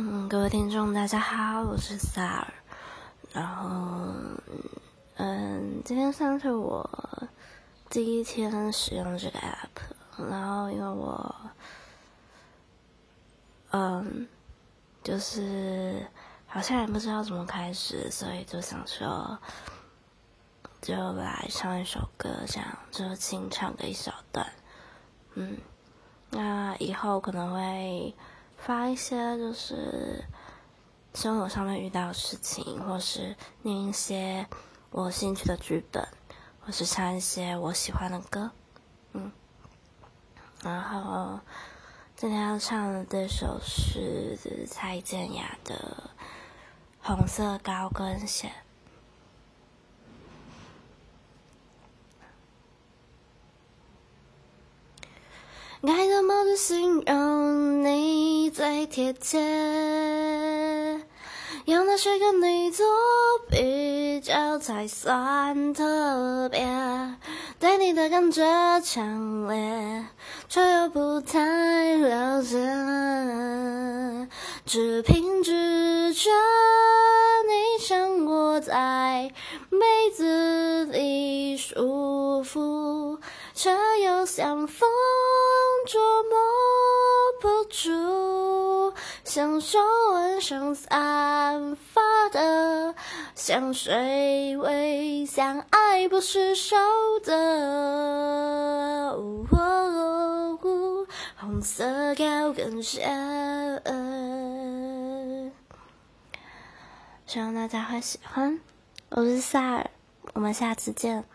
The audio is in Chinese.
嗯，各位听众，大家好，我是萨尔。然后，嗯，今天算是我第一天使用这个 app。然后，因为我，嗯，就是好像也不知道怎么开始，所以就想说，就来唱一首歌，这样就清唱个一小段。嗯，那以后可能会。发一些就是生活上面遇到的事情，或是念一些我兴趣的剧本，或是唱一些我喜欢的歌，嗯。然后今天要唱的这首是蔡健雅的《红色高跟鞋》。该怎么去形容最贴切？有哪些跟你做比较才算特别？对你的感觉强烈，却又不太了解。只凭直觉，你像我在被子里舒服，却又像风。捉摸不住，像手腕上散发的香水味，像爱不释手的红色高跟鞋。希望大家会喜欢，我是萨尔，我们下次见。